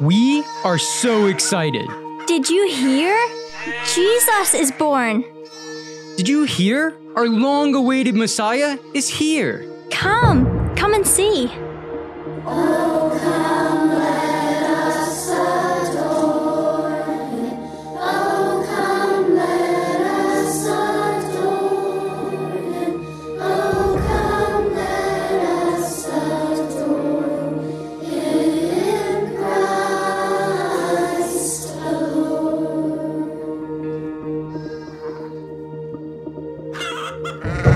We are so excited. Did you hear? Jesus is born. Did you hear? Our long awaited Messiah is here. Come, come and see. Oh, Yeah.